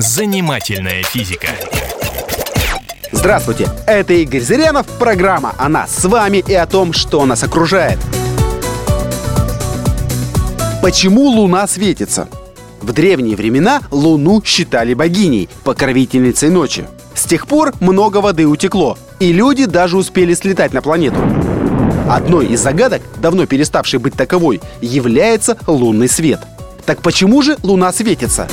Занимательная физика. Здравствуйте, это Игорь Зырянов, программа о нас с вами и о том, что нас окружает. Почему Луна светится? В древние времена Луну считали богиней, покровительницей ночи. С тех пор много воды утекло, и люди даже успели слетать на планету. Одной из загадок, давно переставшей быть таковой, является лунный свет. Так почему же Луна светится?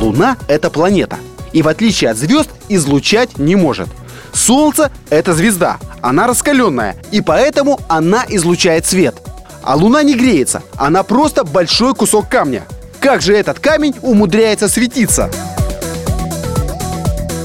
Луна — это планета, и в отличие от звезд излучать не может. Солнце — это звезда, она раскаленная, и поэтому она излучает свет. А Луна не греется, она просто большой кусок камня. Как же этот камень умудряется светиться?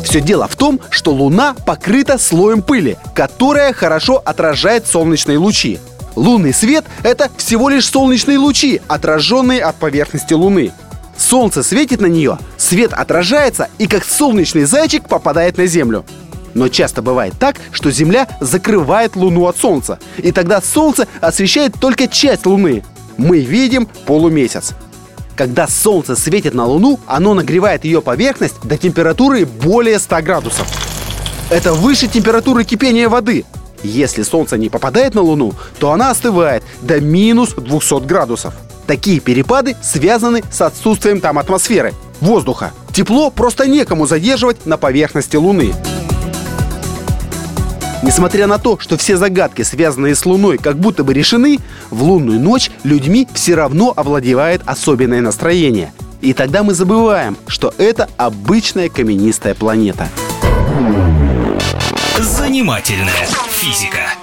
Все дело в том, что Луна покрыта слоем пыли, которая хорошо отражает солнечные лучи. Лунный свет — это всего лишь солнечные лучи, отраженные от поверхности Луны. Солнце светит на нее, свет отражается и как солнечный зайчик попадает на Землю. Но часто бывает так, что Земля закрывает Луну от Солнца, и тогда Солнце освещает только часть Луны. Мы видим полумесяц. Когда Солнце светит на Луну, оно нагревает ее поверхность до температуры более 100 градусов. Это выше температуры кипения воды. Если Солнце не попадает на Луну, то она остывает до минус 200 градусов. Такие перепады связаны с отсутствием там атмосферы, воздуха. Тепло просто некому задерживать на поверхности Луны. Несмотря на то, что все загадки, связанные с Луной, как будто бы решены, в лунную ночь людьми все равно овладевает особенное настроение. И тогда мы забываем, что это обычная каменистая планета. Занимательная физика.